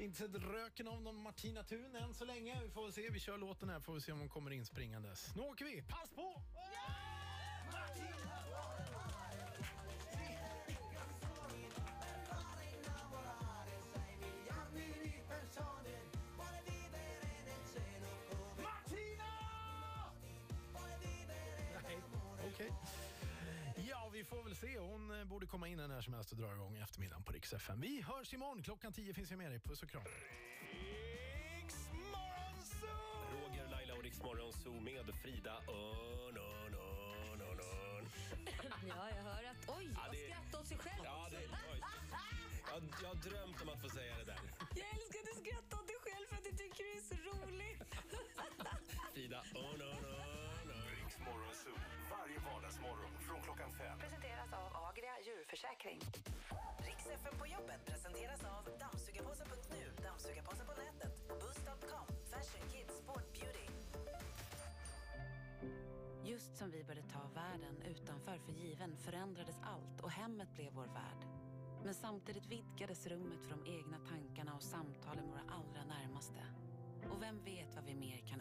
Inte sett röken av någon Martina Thun än så länge. Vi får väl se. Vi kör låten här får vi se om hon kommer in springandes. Nu åker vi. Pass på! Yeah! Vi får väl se. Hon eh, borde komma in när som helst och dra igång eftermiddagen på Rix FM. Vi hörs imorgon. Klockan 10 finns jag med dig. Puss och kram. Roger, Laila och Riksmorgon Zoo med Frida Örn, Örn, Örn, Örn, Örn. Ja, jag hör att... Oj, Ja, det- skrattade åt sig själv Ja, det, oj. Jag, jag har drömt om att få säga hemförsäkring. djurförsäkring. På jobbet presenteras av dammsugarpåsar.nu, dammsugarpåsar på nätet och Boost.com, fashion, kids, sport, beauty. Just som vi började ta världen utanför för given förändrades allt och hemmet blev vår värld. Men samtidigt vidgades rummet för de egna tankarna och samtalen med våra allra närmaste. Och vem vet vad vi mer kan